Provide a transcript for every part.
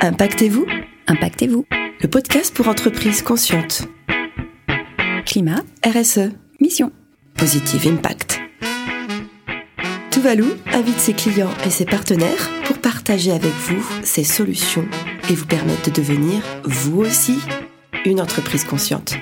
Impactez-vous Impactez-vous. Le podcast pour entreprises conscientes. Climat, RSE. mission. Positive Impact. Tuvalu invite ses clients et ses partenaires pour partager avec vous ses solutions et vous permettre de devenir, vous aussi, une entreprise consciente.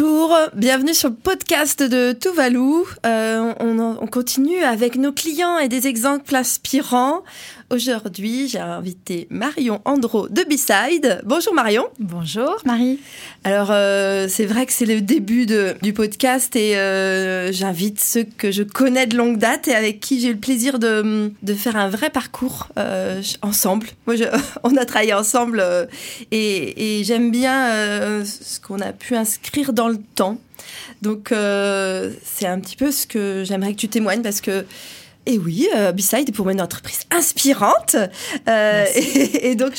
Bonjour, bienvenue sur le podcast de Tuvalu. Euh, on, on continue avec nos clients et des exemples inspirants. Aujourd'hui, j'ai invité Marion Andro de B-Side. Bonjour Marion. Bonjour Marie. Alors, euh, c'est vrai que c'est le début de, du podcast et euh, j'invite ceux que je connais de longue date et avec qui j'ai eu le plaisir de, de faire un vrai parcours euh, ensemble. Moi, je, on a travaillé ensemble euh, et, et j'aime bien euh, ce qu'on a pu inscrire dans le temps. Donc, euh, c'est un petit peu ce que j'aimerais que tu témoignes parce que et oui, euh, B-Side est pour moi une entreprise inspirante. Euh, et, et, donc,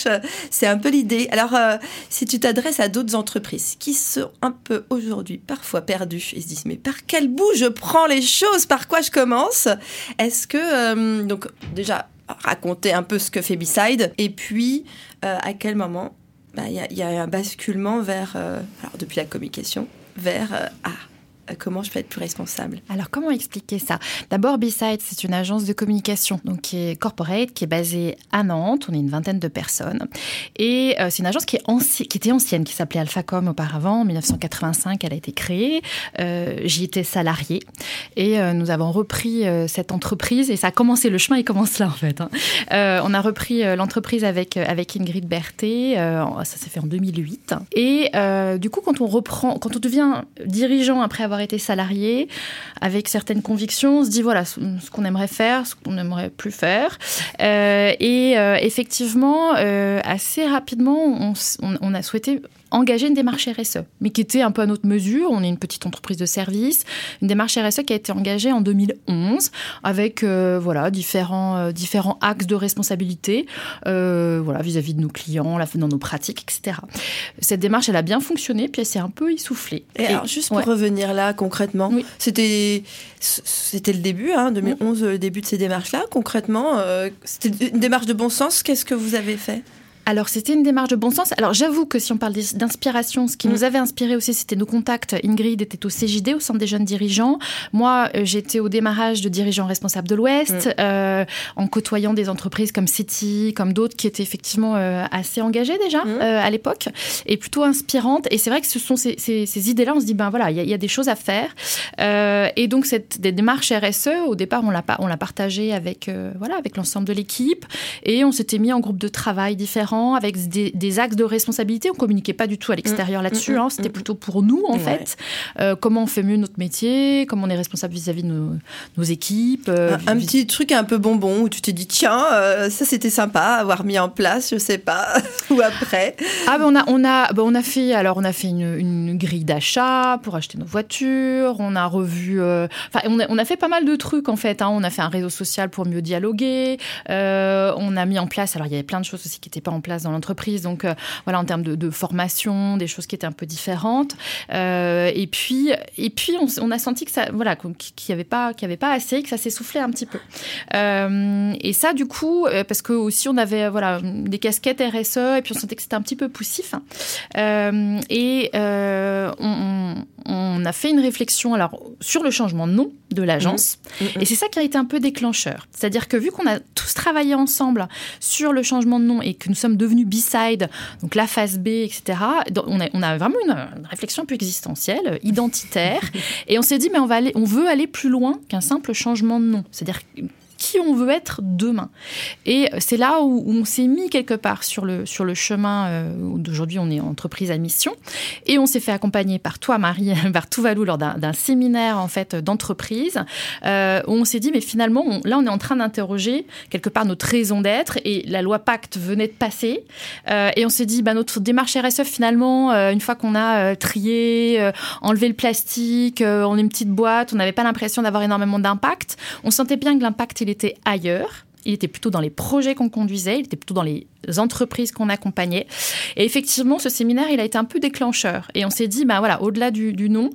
c'est un peu l'idée. Alors, euh, si tu t'adresses à d'autres entreprises qui sont un peu aujourd'hui parfois perdues et se disent, mais par quel bout je prends les choses? Par quoi je commence? Est-ce que, euh, donc, déjà, raconter un peu ce que fait B-Side. Et puis à quel moment bah, il y, y a un basculement vers, alors depuis la communication, vers, ah, comment je peux être plus responsable Alors comment expliquer ça? D'abord, B-Side, c'est une agence de communication, donc qui est corporate, qui est basée à Nantes. On est une vingtaine de personnes. Et euh, c'est une agence qui, est qui était ancienne, qui s'appelait Alphacom auparavant. En 1985, elle a été créée. Euh, J'y étais salariée. Et euh, nous avons repris euh, cette entreprise. Et ça a commencé, le chemin, il commence là en fait. hein. Euh, on a repris euh, l'entreprise avec, euh, avec Ingrid Berthet. euh, ça s'est fait en 2008. Et euh, du coup, quand on reprend, quand on devient dirigeant après avoir été salarié, avec certaines convictions, on se dit voilà ce qu'on aimerait faire, ce qu'on n'aimerait plus faire. Euh, et euh, effectivement, euh, assez rapidement, on a souhaité engager une démarche RSE, mais qui était un peu à notre mesure. On est une petite entreprise de service, une démarche RSE qui a été engagée en 2011 avec euh, voilà différents euh, différents axes de responsabilité, euh, voilà vis-à-vis de nos clients, la- dans nos pratiques, etc. Cette démarche, elle a bien fonctionné, puis elle s'est un peu essoufflée. Et, alors, juste pour ouais. revenir là concrètement, Oui. c'était c'était le début, hein, 2011, le début de ces démarches-là. Concrètement, euh, c'était une démarche de bon sens. Qu'est-ce que vous avez fait? Alors, c'était une démarche de bon sens. Alors, j'avoue que si on parle d'inspiration, ce qui Mm. nous avait inspiré aussi, c'était nos contacts. Ingrid était au CJD, au Centre des jeunes dirigeants. Moi, euh, j'étais au démarrage de dirigeants responsables de l'Ouest, Mm. euh, en côtoyant des entreprises comme City, comme d'autres qui étaient effectivement euh, assez engagées déjà Mm. euh, à l'époque et plutôt inspirantes. Et c'est vrai que ce sont ces, ces- ces idées-là, on se dit, ben voilà, il y, a- il y a des choses à faire. Euh, et donc, cette des démarches RSE, au départ, on l'a on l'a partagée avec, voilà, avec l'ensemble de l'équipe. Et on s'était mis en groupe de travail différents avec des, des axes de responsabilité. On communiquait pas du tout à l'extérieur Mmh, là-dessus. mmh, hein. C'était mmh. plutôt pour nous, en Ouais. fait. Euh, comment on fait mieux notre métier, comment on est responsable vis-à-vis de nos, nos équipes. euh, un, petit truc un peu bonbon où tu t'es dit tiens, euh, ça c'était sympa à avoir mis en place, je sais pas, ou après. Ah ben on a on a ben on a fait alors on a fait une, une grille d'achat pour acheter nos voitures. On a revu euh, enfin on a, on a fait pas mal de trucs en fait. hein. On a fait un réseau social pour mieux dialoguer. Euh, on a mis en place alors il y avait plein de choses aussi qui n'étaient pas en place dans l'entreprise donc euh, voilà en termes de, de formation des choses qui étaient un peu différentes. Euh, et puis et puis on, a senti que ça voilà qu'il y avait pas qu'il y avait pas assez que ça s'essoufflait un petit peu. Euh, et ça, du coup, parce que aussi on avait voilà des casquettes RSE et puis on sentait que c'était un petit peu poussif. hein. Et on, a fait une réflexion alors sur le changement de nom de l'agence. Mhm. Et c'est ça qui a été un peu déclencheur. C'est-à-dire que vu qu'on a tous travaillé ensemble sur le changement de nom et que nous sommes devenus B-side, donc la phase B, etc., on a, on a vraiment une, une réflexion un peu existentielle, identitaire, et on s'est dit mais on va aller, on veut aller plus loin qu'un simple changement de nom. C'est-à-dire qui on veut être demain. Et c'est là où, on s'est mis quelque part sur le, sur le chemin euh, d'aujourd'hui on est entreprise à mission. Et on s'est fait accompagner par toi, Marie, par Tuvalu, lors d'un séminaire en fait d'entreprise, euh, où on s'est dit, mais finalement, là on est en train d'interroger quelque part notre raison d'être. Et la loi Pacte venait de passer. Euh, et on s'est dit, bah, notre démarche RSE, finalement, euh, une fois qu'on a trié, enlevé le plastique, on est une petite boîte, on n'avait pas l'impression d'avoir énormément d'impact. On sentait bien que l'impact, il était ailleurs. Il était plutôt dans les projets qu'on conduisait, il était plutôt dans les entreprises qu'on accompagnait. Et effectivement, ce séminaire, il a été un peu déclencheur. Et on s'est dit, bah voilà, au-delà du, nom,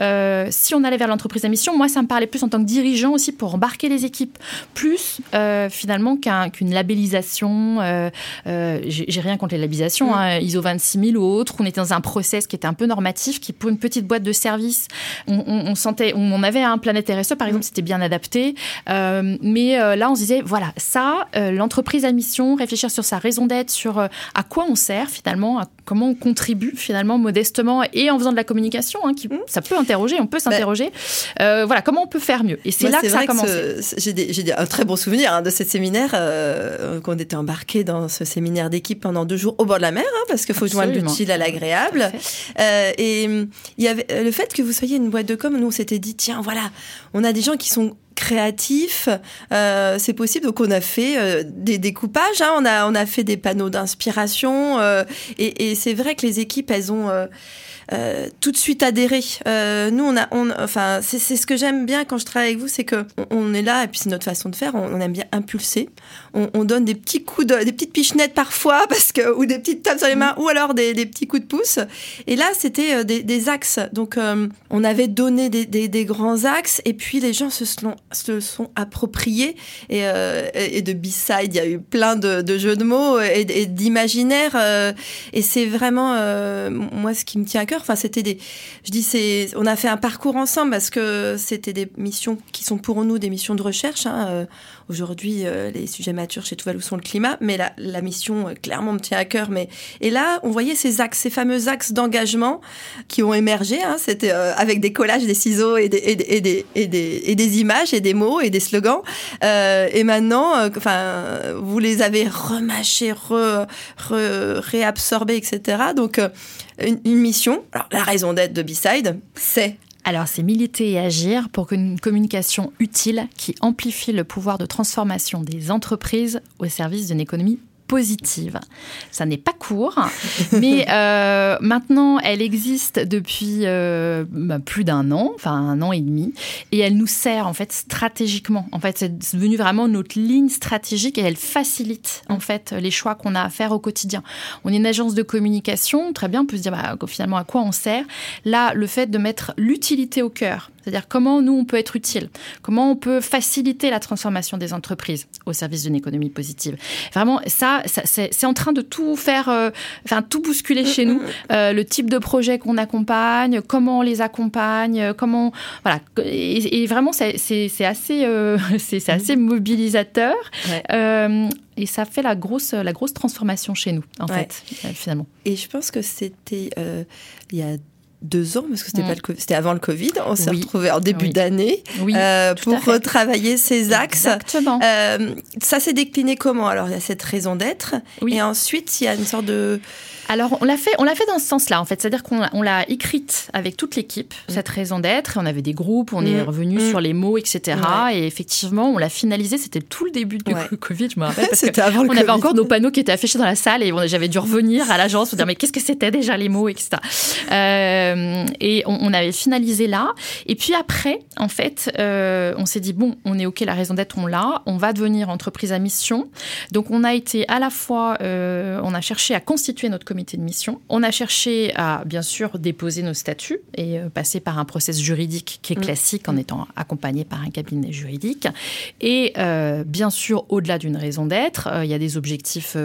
euh, si on allait vers l'entreprise à mission, moi, ça me parlait plus en tant que dirigeant aussi pour embarquer les équipes, plus euh, finalement qu'une labellisation. Euh, j'ai rien contre les labellisations, mm. hein, ISO 26000 ou autre. On était dans un process qui était un peu normatif, qui pour une petite boîte de service, on, sentait, on avait un planète RSE par exemple, mm. c'était bien adapté. mais là, on se disait, voilà, ça, l'entreprise à mission, réfléchir sur sa raison d'être, sur à quoi on sert finalement, comment on contribue finalement modestement et en faisant de la communication, hein, qui, mmh. ça peut interroger, on peut s'interroger. Euh, voilà, comment on peut faire mieux Et c'est là que ça a commencé. J'ai un très bon souvenir hein, de ce séminaire, euh, qu'on était embarqué dans ce séminaire d'équipe pendant deux jours au bord de la mer, hein, parce qu'il faut joindre l'utile à l'agréable. Euh, et il y avait le fait que vous soyez une boîte de com, nous on s'était dit, tiens, voilà, on a des gens qui sont créatif, euh, c'est possible. Donc on a fait euh, des découpages, hein. on a on a fait des panneaux d'inspiration euh, et, c'est vrai que les équipes elles ont tout de suite adhérer. Euh, nous, on a, enfin, c'est ce que j'aime bien quand je travaille avec vous, c'est que on, est là et puis c'est notre façon de faire. On, aime bien impulser. On, on, donne des petits coups, de, des petites pichenettes parfois, parce que ou des petites tapes sur les mains, ou alors des, des petits coups de pouce. Et là, c'était euh, des, des, axes. Donc, on avait donné des, des, grands axes et puis les gens se sont, se sont appropriés. Et, et de B-side, il y a eu plein de, de jeux de mots et, et d'imaginaire. et c'est vraiment moi ce qui me tient à cœur Enfin, c'était des. Je dis, c'est. On a fait un parcours ensemble parce que c'était des missions qui sont pour nous des missions de recherche. Hein. Euh, aujourd'hui, euh, les sujets matures chez Tuvalu sont le climat, mais la, la mission euh, clairement me tient à cœur. Mais et là, on voyait ces axes, ces fameux axes d'engagement qui ont émergé. Hein. C'était avec des collages, des ciseaux et des, et, des, et, des, et, des, images et des mots et des slogans. et maintenant, enfin, vous les avez remâchés, re, re, réabsorbés, etc. Donc une, mission. Alors, la raison d'être de B-Side, c'est alors, c'est militer et agir pour qu'une communication utile qui amplifie le pouvoir de transformation des entreprises au service d'une économie positive. Ça n'est pas court, mais euh, maintenant, elle existe depuis euh, bah, plus d'un an, enfin un an et demi, et elle nous sert en fait stratégiquement. En fait, c'est devenu vraiment notre ligne stratégique et elle facilite en fait les choix qu'on a à faire au quotidien. On est une agence de communication, très bien, on peut se dire bah, finalement à quoi on sert? Là, le fait de mettre l'utilité au cœur, c'est-à-dire comment nous, on peut être utile, comment on peut faciliter la transformation des entreprises au service d'une économie positive. Vraiment, ça, c'est en train de tout faire, euh, enfin, tout bousculer chez nous. Euh, le type de projet qu'on accompagne, comment on les accompagne, comment... Voilà. Et, vraiment, c'est assez, euh, c'est assez mobilisateur. et ça fait la grosse, la grosse transformation chez nous, en fait, finalement. Et je pense que c'était il y a deux ans, parce que c'était pas c'était avant le Covid. On s'est retrouvés en début d'année euh, pour retravailler ces axes. Exactement. Euh, ça s'est décliné comment? Alors il y a cette raison d'être, et ensuite il y a une sorte de alors, on l'a fait, on l'a fait dans ce sens-là, en fait. C'est-à-dire qu'on l'a écrite avec toute l'équipe, mm. cette raison d'être. On avait des groupes, on est mm. revenu mm. sur les mots, etc. Et effectivement, on l'a finalisé. C'était tout le début du Covid, je me rappelle. Parce avant on avait encore nos panneaux qui étaient affichés dans la salle et j'avais dû revenir à l'agence pour dire, mais qu'est-ce que c'était déjà les mots, etc. Euh, et on, avait finalisé là. Et puis après, en fait, euh, on s'est dit, bon, on est OK, la raison d'être, on l'a. On va devenir entreprise à mission. Donc, on a été à la fois, euh, on a cherché à constituer notre communauté de mission. On a cherché à, bien sûr, déposer nos statuts et euh, passer par un process juridique qui est mm. classique en mm. étant accompagné par un cabinet juridique. Et euh, bien sûr, au-delà d'une raison d'être, euh, il y a des objectifs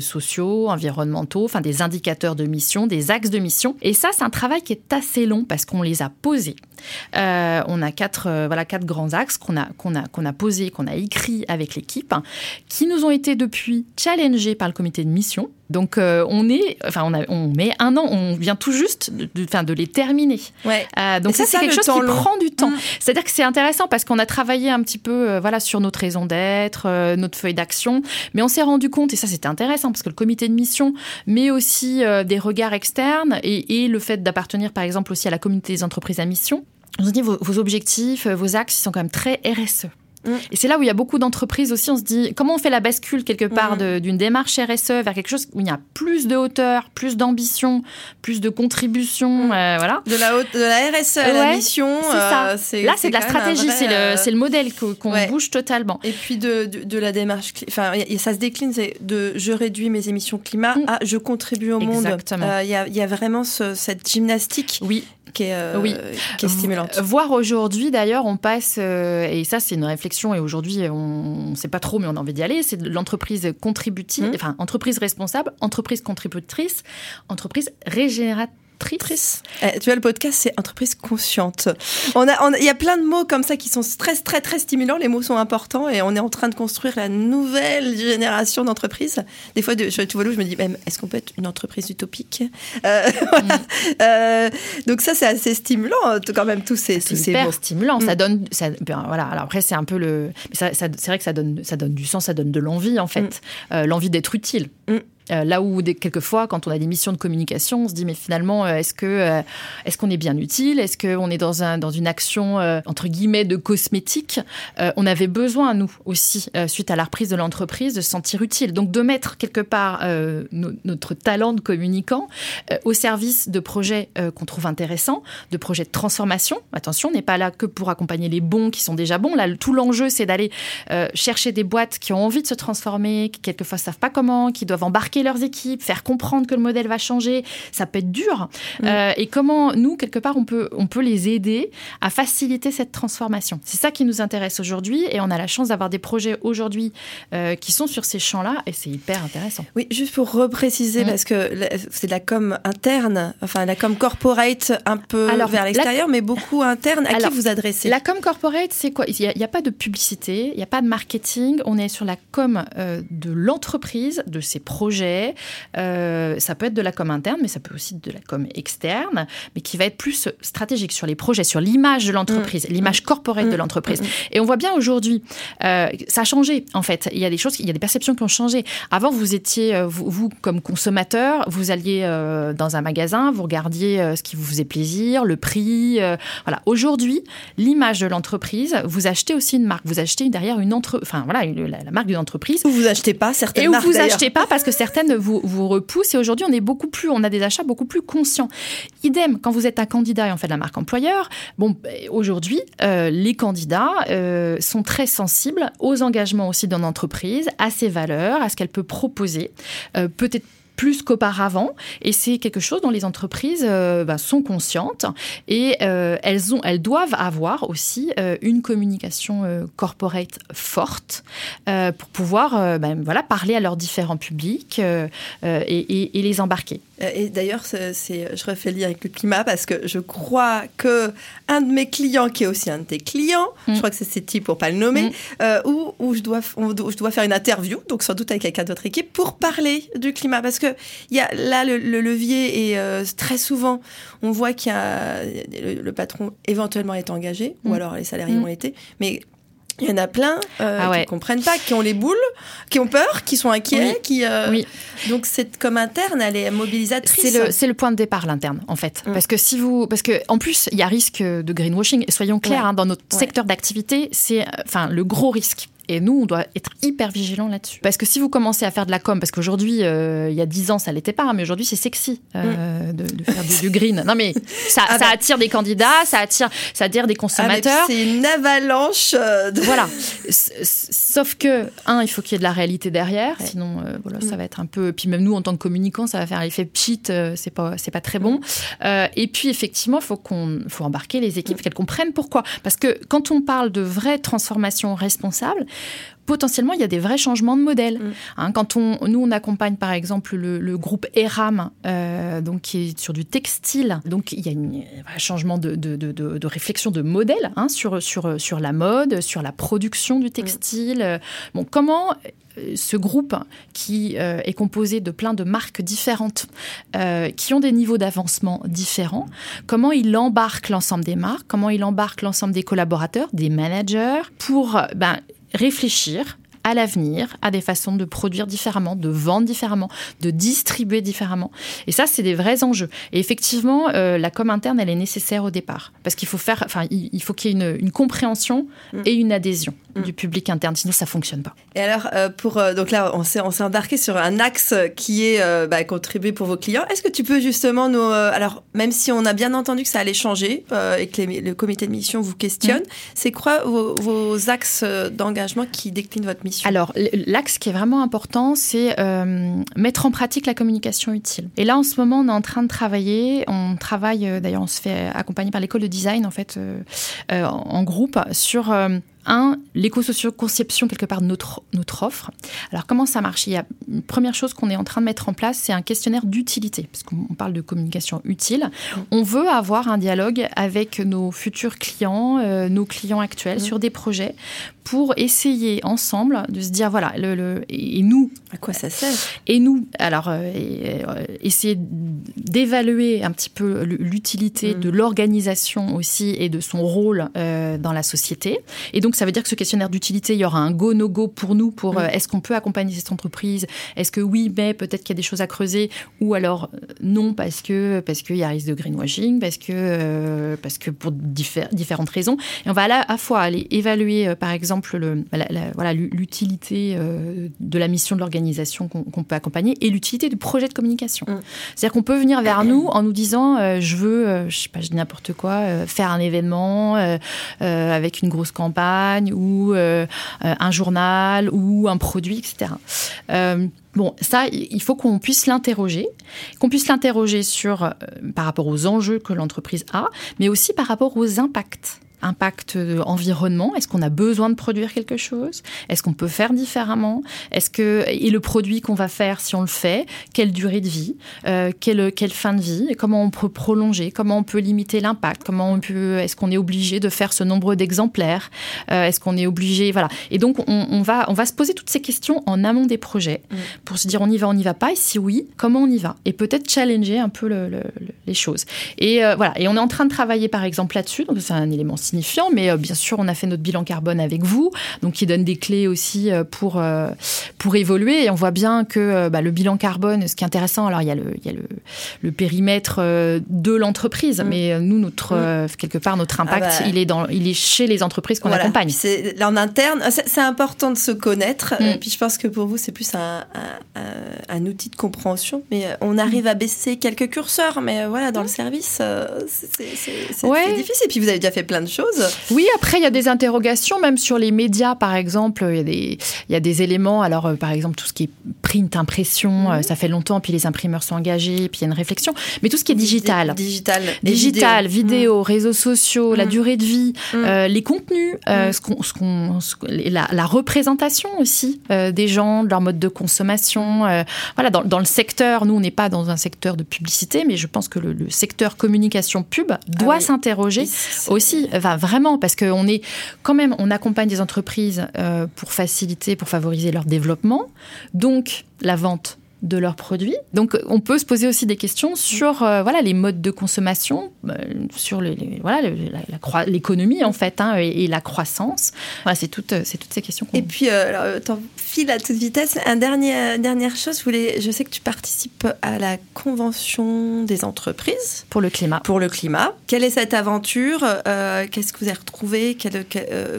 sociaux, environnementaux, enfin des indicateurs de mission, des axes de mission. Et ça, c'est un travail qui est assez long parce qu'on les a posés. on a quatre, voilà, quatre grands axes qu'on a, qu'on a, qu'on a posés, qu'on a écrits avec l'équipe, qui nous ont été depuis challengés par le comité de mission donc euh, on est, enfin on, a, on met un an, on vient tout juste de, de, de les terminer. Ouais. Euh, donc ça, c'est quelque chose qui prend du temps. Mm. C'est-à-dire que c'est intéressant parce qu'on a travaillé un petit peu, euh, voilà, sur notre raison d'être, notre feuille d'action, mais on s'est rendu compte et ça c'était intéressant parce que le comité de mission, mais aussi des regards externes et, et le fait d'appartenir par exemple aussi à la communauté des entreprises à mission. On se dit vos, vos objectifs, vos axes, ils sont quand même très RSE. Mm. Et c'est là où il y a beaucoup d'entreprises aussi. On se dit comment on fait la bascule quelque part mm. d'une démarche RSE vers quelque chose où il y a plus de hauteur, plus d'ambition, plus de contribution, mm. euh, voilà. De la, haute, de la RSE à la mission. Euh, là, c'est de la stratégie, c'est le, euh, le, modèle qu'on bouge totalement. Et puis de, de, la démarche, enfin, ça se décline, c'est de je réduis mes émissions climat à je contribue au monde. Il y, a, vraiment cette gymnastique. Oui qui est, euh, oui. qui est stimulante. Voir aujourd'hui, d'ailleurs, on passe, euh, et ça c'est une réflexion, et aujourd'hui on ne sait pas trop, mais on a envie d'y aller, c'est l'entreprise contributive, mmh. enfin entreprise responsable, entreprise contributrice, entreprise régénératrice eh, tu vois, le podcast, c'est entreprise consciente. On a, il y a plein de mots comme ça qui sont très, très, très stimulants. Les mots sont importants et on est en train de construire la nouvelle génération d'entreprises. Des fois, de, je, tu vois, je me dis, est-ce qu'on peut être une entreprise utopique? Euh, mm. euh, Donc ça, c'est assez stimulant quand même tous ces, tous ces mots. stimulant. Ça mm. donne, ça, ben, voilà. Alors après, c'est un peu le, c'est vrai que ça donne, ça donne du sens, ça donne de l'envie en fait, mm. euh, l'envie d'être utile. Euh, là où quelquefois, quand on a des missions de communication, on se dit mais finalement, euh, est-ce que euh, est-ce qu'on est bien utile? Est-ce qu'on est dans un dans une action entre guillemets de cosmétique? On avait besoin nous aussi suite à la reprise de l'entreprise de se sentir utile. Donc de mettre quelque part notre talent de communicant au service de projets qu'on trouve intéressants, de projets de transformation. Attention, on n'est pas là que pour accompagner les bons qui sont déjà bons. Là, tout l'enjeu c'est d'aller chercher des boîtes qui ont envie de se transformer, qui quelquefois savent pas comment, qui doivent embarquer leurs équipes, faire comprendre que le modèle va changer, ça peut être dur. Euh, et comment nous, quelque part, on peut, on peut les aider à faciliter cette transformation. C'est ça qui nous intéresse aujourd'hui et on a la chance d'avoir des projets aujourd'hui euh, qui sont sur ces champs-là et c'est hyper intéressant. Oui, juste pour repréciser, mm. parce que c'est de la com interne, enfin la com corporate un peu Alors, vers l'extérieur, mais beaucoup interne. À qui vous adressez? La com corporate, c'est quoi? Il n'y a, pas de publicité, il n'y a pas de marketing, on est sur la com euh, de l'entreprise, de ses projets euh, ça peut être de la com interne, mais ça peut aussi être de la com externe, mais qui va être plus stratégique sur les projets, sur l'image de l'entreprise, mmh. l'image corporate de mmh. l'entreprise. Mmh. Et on voit bien aujourd'hui, euh, ça a changé en fait. Il y a des choses, il y a des perceptions qui ont changé. Avant, vous étiez, euh, vous, comme consommateur, vous alliez dans un magasin, vous regardiez ce qui vous faisait plaisir, le prix. voilà. Aujourd'hui, l'image de l'entreprise, vous achetez aussi une marque. Vous achetez derrière une entre, enfin voilà, la, marque d'une entreprise. Ou vous achetez pas certaines et marques. Et vous achetez pas parce que certaines vous, vous et aujourd'hui on est beaucoup plus, on a des achats beaucoup plus conscients. Idem quand vous êtes un candidat et en fait la marque employeur. Bon, ben, aujourd'hui euh, les candidats euh, sont très sensibles aux engagements aussi d'une entreprise, à ses valeurs, à ce qu'elle peut proposer, euh, peut-être plus qu'auparavant. Et c'est quelque chose dont les entreprises euh, bah, sont conscientes et euh, elles, ont, doivent avoir aussi euh, une communication corporate forte pour pouvoir bah, parler à leurs différents publics et, les embarquer. Et d'ailleurs, c'est, je refais le lien avec le climat parce que je crois que un de mes clients, qui est aussi un de tes clients, je mm. crois que c'est City pour pas le nommer, mm. où, où, je, dois, je dois faire une interview, donc sans doute avec quelqu'un d'autre équipe, pour parler du climat. Parce que y a, là, le, levier est euh, très souvent, on voit qu'il y a le, patron éventuellement est engagé, ou mm. alors les salariés mm. ont été, mais il y en a plein euh, ah qui ne comprennent pas, qui ont les boules, qui ont peur, qui sont inquiets, qui. Euh, oui. Donc c'est comme interne, elle est mobilisatrice. C'est le, point de départ l'interne en fait, mm. parce que si vous, parce que en plus il y a risque de greenwashing. Soyons clairs, hein, dans notre secteur d'activité, c'est enfin le gros risque. Et nous, on doit être hyper vigilants là-dessus. Parce que si vous commencez à faire de la com, parce qu'aujourd'hui, euh, il y a 10 ans, ça l'était pas, hein, mais aujourd'hui, c'est sexy euh, mm. de, faire du, green. Non, mais ça, ah ça bah. attire des candidats, ça attire, ça attire des consommateurs. Ah, c'est une avalanche. Euh, de... Voilà. Sauf que, un, il faut qu'il y ait de la réalité derrière, sinon, voilà, ça mm. va être un peu. Puis même nous, en tant que communicants, ça va faire l'effet pchit, c'est pas, c'est pas très bon. Mm. et puis, effectivement, faut qu'on, faut embarquer les équipes, qu'elles comprennent pourquoi. Parce que quand on parle de vraie transformation responsable, potentiellement, il y a des vrais changements de modèle. Mm. Hein, quand on, nous, on accompagne par exemple le, groupe ERAM, euh, donc qui est sur du textile, donc il y a un changement de, de, réflexion de modèle hein, sur, sur, sur la mode, sur la production du textile. Mm. Bon, comment euh, ce groupe qui euh, est composé de plein de marques différentes, qui ont des niveaux d'avancement différents, comment il embarque l'ensemble des marques, comment il embarque l'ensemble des collaborateurs, des managers, pour ben, réfléchir à l'avenir à des façons de produire différemment, de vendre différemment, de distribuer différemment. Et ça, c'est des vrais enjeux. Et effectivement, euh, la com interne, elle est nécessaire au départ parce qu'il faut faire, enfin, il faut qu'il y ait une, compréhension mm. et une adhésion mm. du public interne. Sinon, ça fonctionne pas. Et alors, euh, pour euh, donc là, on s'est on s'est embarqué sur un axe qui est bah, contribuer pour vos clients. Est-ce que tu peux justement nous, alors même si on a bien entendu que ça allait changer et que le comité de mission vous questionne, mm. c'est quoi vos, vos axes d'engagement qui déclinent votre mission? Alors, l'axe qui est vraiment important, c'est mettre en pratique la communication utile. Et là, en ce moment, on est en train de travailler. On travaille, d'ailleurs, on se fait accompagner par l'école de design, en fait, euh, en groupe sur euh, un, l'éco-socio-conception quelque part de notre, notre offre. Alors comment ça marche? Il y a une première chose qu'on est en train de mettre en place, c'est un questionnaire d'utilité, parce qu'on parle de communication utile. On veut avoir un dialogue avec nos futurs clients, euh, nos clients actuels mmh. sur des projets pour essayer ensemble de se dire voilà le, et nous à quoi ça sert? Et nous alors euh, euh, essayer d'évaluer un petit peu l'utilité mmh. de l'organisation aussi et de son rôle dans la société et donc ça veut dire que ce questionnaire d'utilité, il y aura un go, no go pour nous, pour mm. euh, est-ce qu'on peut accompagner cette entreprise? Est-ce que oui, mais peut-être qu'il y a des choses à creuser? Ou alors euh, non, parce que parce qu'il y a risque de greenwashing, parce que, euh, parce que pour différentes raisons. Et on va à la fois aller évaluer, par exemple, le, voilà, l'utilité de la mission de l'organisation qu'on peut accompagner et l'utilité du projet de communication. Mm. C'est-à-dire qu'on peut venir vers nous en nous disant je veux, je sais pas, je dis n'importe quoi, faire un événement avec une grosse campagne ou euh, euh, un journal ou un produit, etc. Euh, bon, ça, il faut qu'on puisse l'interroger, qu'on puisse l'interroger sur par rapport aux enjeux que l'entreprise a, mais aussi par rapport aux impacts impact environnement? Est-ce qu'on a besoin de produire quelque chose? Est-ce qu'on peut faire différemment? Est-ce que et le produit qu'on va faire, si on le fait, quelle durée de vie euh, quelle, quelle fin de vie Comment on peut prolonger Comment on peut limiter l'impact Comment on peut Est-ce qu'on est obligé de faire ce nombre d'exemplaires euh, Est-ce qu'on est obligé Voilà. Et donc on, va on va se poser toutes ces questions en amont des projets mmh. pour se dire on y va, on n'y va pas. Et si oui, comment on y va? Et peut-être challenger un peu les choses. Et euh, voilà. Et on est en train de travailler par exemple là-dessus. Donc c'est un élément mais euh, bien sûr, on a fait notre bilan carbone avec vous, donc qui donne des clés aussi euh, pour, euh, pour évoluer. Et on voit bien que bah, le bilan carbone, ce qui est intéressant, alors il y a le, il y a le, le périmètre de l'entreprise, mm. mais nous, notre, mm. quelque part, notre ah impact, bah. il, est dans, il est chez les entreprises qu'on accompagne. C'est en interne, c'est important de se connaître. Mm. Et puis je pense que pour vous, c'est plus un, un, outil de compréhension, mais on arrive à baisser quelques curseurs, mais voilà, dans le service, c'est ouais. difficile. Et puis vous avez déjà fait plein de choses. Oui, après, il y a des interrogations, même sur les médias, par exemple. Il y a des, il y a des éléments, alors, euh, par exemple, tout ce qui est print, impression, euh, mhm. ça fait longtemps, puis les imprimeurs sont engagés, puis il y a une réflexion. Mais tout ce qui est digital. Digital. Digital, vidéo, mhm. réseaux sociaux, la mhm. durée de vie, euh, les contenus, ce qu'on, ce qu'on, la, la, représentation aussi des gens, de leur mode de consommation. voilà, dans, dans, le secteur, nous, on n'est pas dans un secteur de publicité, mais je pense que le, secteur communication pub doit ah s'interroger aussi, va vraiment, parce qu'on est quand même, on accompagne des entreprises euh, pour faciliter, pour favoriser leur développement. Donc, la vente de leurs produits. Donc, on peut se poser aussi des questions sur euh, voilà les modes de consommation, euh, sur les, voilà l'économie en fait hein, et, la croissance. Voilà, c'est toutes c'est toutes ces questions. Et puis, euh, t'en files à toute vitesse. Un dernier dernière chose, je voulais, je sais que tu participes à la convention des entreprises pour le climat. Pour le climat. Quelle est cette aventure Qu'est-ce que vous avez retrouvé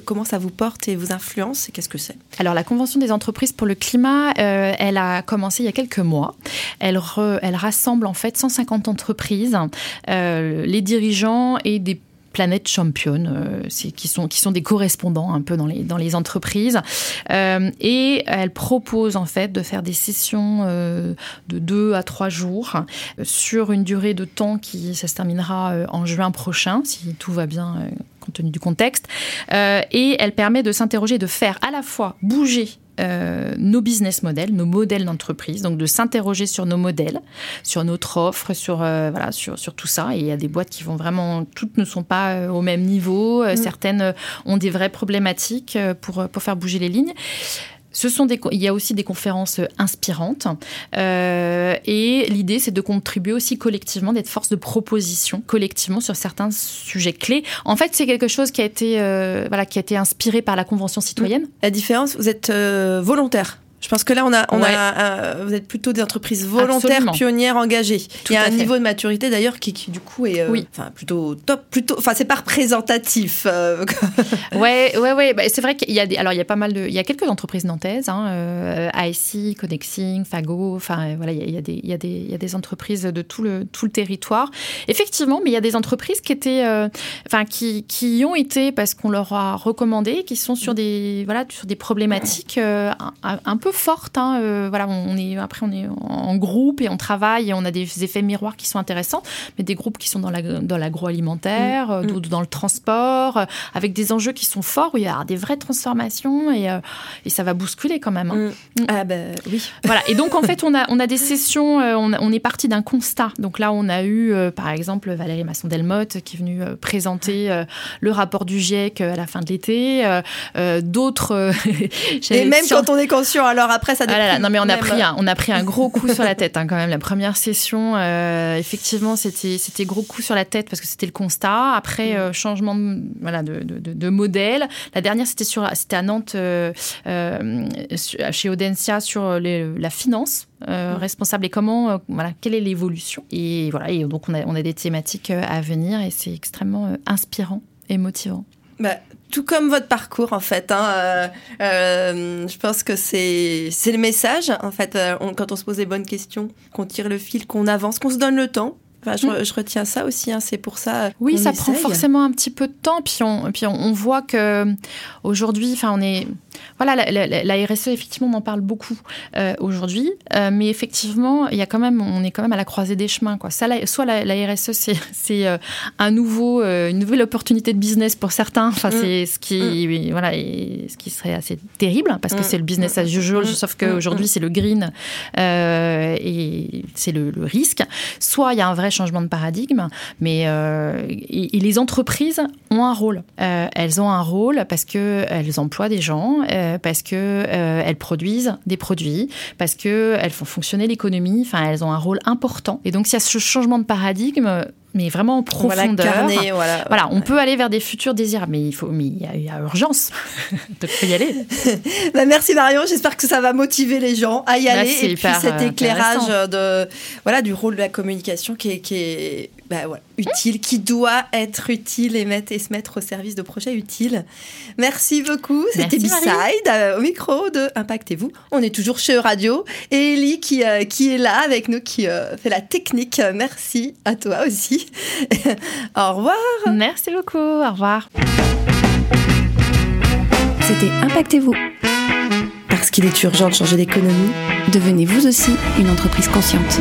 Comment ça vous porte et vous influence Et qu'est-ce que c'est? Alors, la convention des entreprises pour le climat, elle a commencé il y a quelques mois. Elle, rassemble en fait 150 entreprises, euh, les dirigeants et des planètes championnes, euh, qui, sont, des correspondants un peu dans les, entreprises. Euh, et elle propose en fait de faire des sessions de deux à trois jours sur une durée de temps qui, ça se terminera en juin prochain, si tout va bien compte tenu du contexte. et elle permet de s'interroger, de faire à la fois bouger euh, nos business models, nos modèles d'entreprise, donc de s'interroger sur nos modèles, sur notre offre, sur euh, voilà, sur, sur tout ça. Et il y a des boîtes qui vont vraiment, toutes ne sont pas euh, au même niveau, mm. certaines ont des vraies problématiques pour pour faire bouger les lignes. Ce sont des, il y a aussi des conférences inspirantes. Euh, et l'idée, c'est de contribuer aussi collectivement, d'être force de proposition collectivement sur certains sujets clés. En fait, c'est quelque chose qui a été, euh, voilà, qui a été inspiré par la Convention citoyenne. La différence, vous êtes euh, volontaire. Je pense que là, on a, on Ouais. a, euh, vous êtes plutôt des entreprises volontaires, Absolument. pionnières, engagées. Tout Il y a un fait. niveau de maturité d'ailleurs qui, qui, du coup est, euh, Oui. enfin plutôt top, plutôt. Enfin, c'est pas représentatif. euh, Ouais, ouais, ouais. Bah, c'est vrai qu'il y a des, alors il y a pas mal de, il y a quelques entreprises nantaises, hein, euh, ASI, Connexing, Fago. Enfin voilà, il y a, il y a des, il y a des, il y a des entreprises de tout le tout le territoire. Effectivement, mais il y a des entreprises qui étaient, euh, enfin qui qui y ont été parce qu'on leur a recommandé, qui sont sur des voilà sur des problématiques euh, un, un peu fortes. Hein, euh, voilà, on est après on est en groupe et on travaille et on a des effets miroirs qui sont intéressants, mais des groupes qui sont dans la dans l'agroalimentaire, d'autres dans le transport, euh, avec des enjeux qui sont forts où il y a des vraies transformations et, euh, et ça va bousculer quand même. hein. Mm. Ah ben oui. Voilà. Et donc, en fait, on a, on a des sessions, on, est parti d'un constat. Donc là, on a eu, euh, par exemple, Valérie Masson-Delmotte qui est venue présenter le rapport du GIEC à la fin de l'été. D'autres. Et même quand on est conscient, alors après ça ah là là, déprime. non mais on a Même, pris un, on a pris un gros coup sur la tête hein, quand même. La première session, euh, effectivement, c'était c'était gros coup sur la tête parce que c'était le constat. Après euh, changement de, voilà de, de, modèle. La dernière c'était sur c'était à Nantes euh, chez Audencia sur les- la finance. euh, responsable et comment euh, voilà quelle est l'évolution et voilà et donc on a on a des thématiques à venir et c'est extrêmement euh, inspirant et motivant. Bah, tout comme votre parcours en fait. hein, euh, euh, je pense que c'est le message en fait. euh, quand on se pose les bonnes questions, qu'on tire le fil, qu'on avance, qu'on se donne le temps. Enfin, je, re- je retiens ça aussi. hein, c'est pour ça. Oui, ça prend forcément un petit peu de temps. Puis on, puis on, on voit que aujourd'hui, enfin, on est, voilà, la, la- la RSE, effectivement, on en parle beaucoup euh, aujourd'hui, Euh, mais effectivement, il y a quand même, on est quand même à la croisée des chemins, quoi. Ça, la- soit la, RSE, c'est, c'est euh, un nouveau, euh, une nouvelle opportunité de business pour certains. Enfin, Mm. c'est ce qui, voilà, et ce qui serait assez terrible hein, parce que Mm. c'est le business as usual, Mm. sauf Mm. qu'aujourd'hui, c'est le green euh, et c'est le, le risque. Soit il y a un vrai changement de paradigme, mais euh, et, les entreprises ont un rôle. Euh, elles ont un rôle parce que elles emploient des gens, euh, parce que elles produisent des produits, parce que elles font fonctionner l'économie. Enfin, elles ont un rôle important. Et donc, s'il y a ce changement de paradigme, mais vraiment en On profondeur. l'incarner, voilà. Voilà, on peut aller vers des futurs désirs, mais il faut, mais il y a, il y a urgence. Donc, faut y aller. Bah, merci Marion, j'espère que ça va motiver les gens à y Bah, aller. et puis cet euh, éclairage de, voilà, du rôle de la communication qui est, qui est bah, voilà, utile, qui doit être utile et, mettre, et se mettre au service de projets utiles. Merci beaucoup. C'était B-Side euh, au micro de Impactez-vous. On est toujours chez Radio et Ellie qui, euh, qui est là avec nous, qui euh, fait la technique. Merci à toi aussi. au revoir. Merci beaucoup. Au revoir. C'était Impactez-vous. Parce qu'il est urgent de changer d'économie. Devenez vous aussi une entreprise consciente.